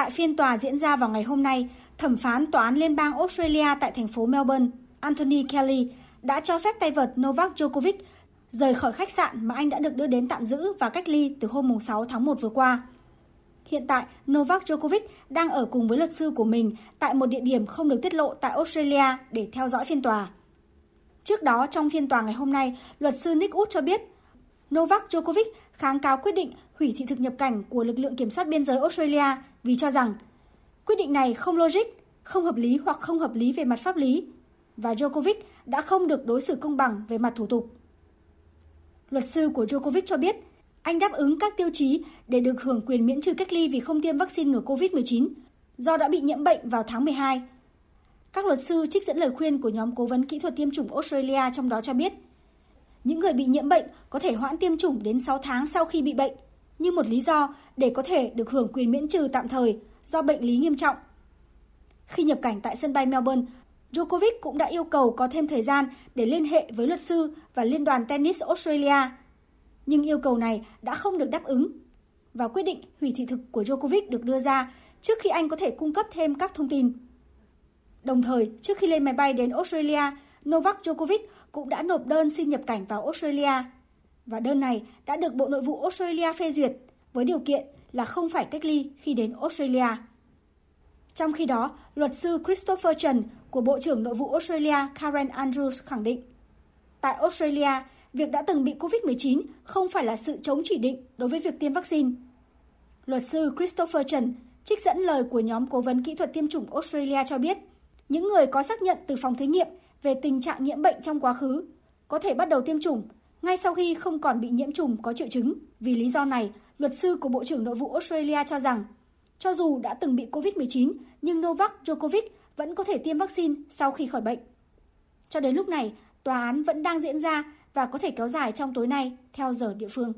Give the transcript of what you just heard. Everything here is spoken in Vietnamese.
Tại phiên tòa diễn ra vào ngày hôm nay, thẩm phán Tòa án Liên bang Australia tại thành phố Melbourne, Anthony Kelly, đã cho phép tay vợt Novak Djokovic rời khỏi khách sạn mà anh đã được đưa đến tạm giữ và cách ly từ hôm 6 tháng 1 vừa qua. Hiện tại, Novak Djokovic đang ở cùng với luật sư của mình tại một địa điểm không được tiết lộ tại Australia để theo dõi phiên tòa. Trước đó, trong phiên tòa ngày hôm nay, luật sư Nick Wood cho biết Novak Djokovic kháng cáo quyết định hủy thị thực nhập cảnh của lực lượng kiểm soát biên giới Australia vì cho rằng quyết định này không logic, không hợp lý hoặc không hợp lý về mặt pháp lý và Djokovic đã không được đối xử công bằng về mặt thủ tục. Luật sư của Djokovic cho biết anh đáp ứng các tiêu chí để được hưởng quyền miễn trừ cách ly vì không tiêm vaccine ngừa COVID-19 do đã bị nhiễm bệnh vào tháng 12. Các luật sư trích dẫn lời khuyên của nhóm cố vấn kỹ thuật tiêm chủng Australia trong đó cho biết, những người bị nhiễm bệnh có thể hoãn tiêm chủng đến 6 tháng sau khi bị bệnh, như một lý do để có thể được hưởng quyền miễn trừ tạm thời do bệnh lý nghiêm trọng. Khi nhập cảnh tại sân bay Melbourne, Djokovic cũng đã yêu cầu có thêm thời gian để liên hệ với luật sư và Liên đoàn Tennis Australia. Nhưng yêu cầu này đã không được đáp ứng và quyết định hủy thị thực của Djokovic được đưa ra trước khi anh có thể cung cấp thêm các thông tin. Đồng thời, trước khi lên máy bay đến Australia, Novak Djokovic cũng đã nộp đơn xin nhập cảnh vào Australia. Và đơn này đã được Bộ Nội vụ Australia phê duyệt với điều kiện là không phải cách ly khi đến Australia. Trong khi đó, luật sư Christopher Trần của Bộ trưởng Nội vụ Australia Karen Andrews khẳng định, tại Australia, việc đã từng bị COVID-19 không phải là sự chống chỉ định đối với việc tiêm vaccine. Luật sư Christopher Trần trích dẫn lời của nhóm cố vấn kỹ thuật tiêm chủng Australia cho biết, những người có xác nhận từ phòng thí nghiệm về tình trạng nhiễm bệnh trong quá khứ có thể bắt đầu tiêm chủng ngay sau khi không còn bị nhiễm trùng có triệu chứng. Vì lý do này, luật sư của Bộ trưởng Nội vụ Australia cho rằng, cho dù đã từng bị COVID-19, nhưng Novak Djokovic vẫn có thể tiêm vaccine sau khi khỏi bệnh. Cho đến lúc này, tòa án vẫn đang diễn ra và có thể kéo dài trong tối nay theo giờ địa phương.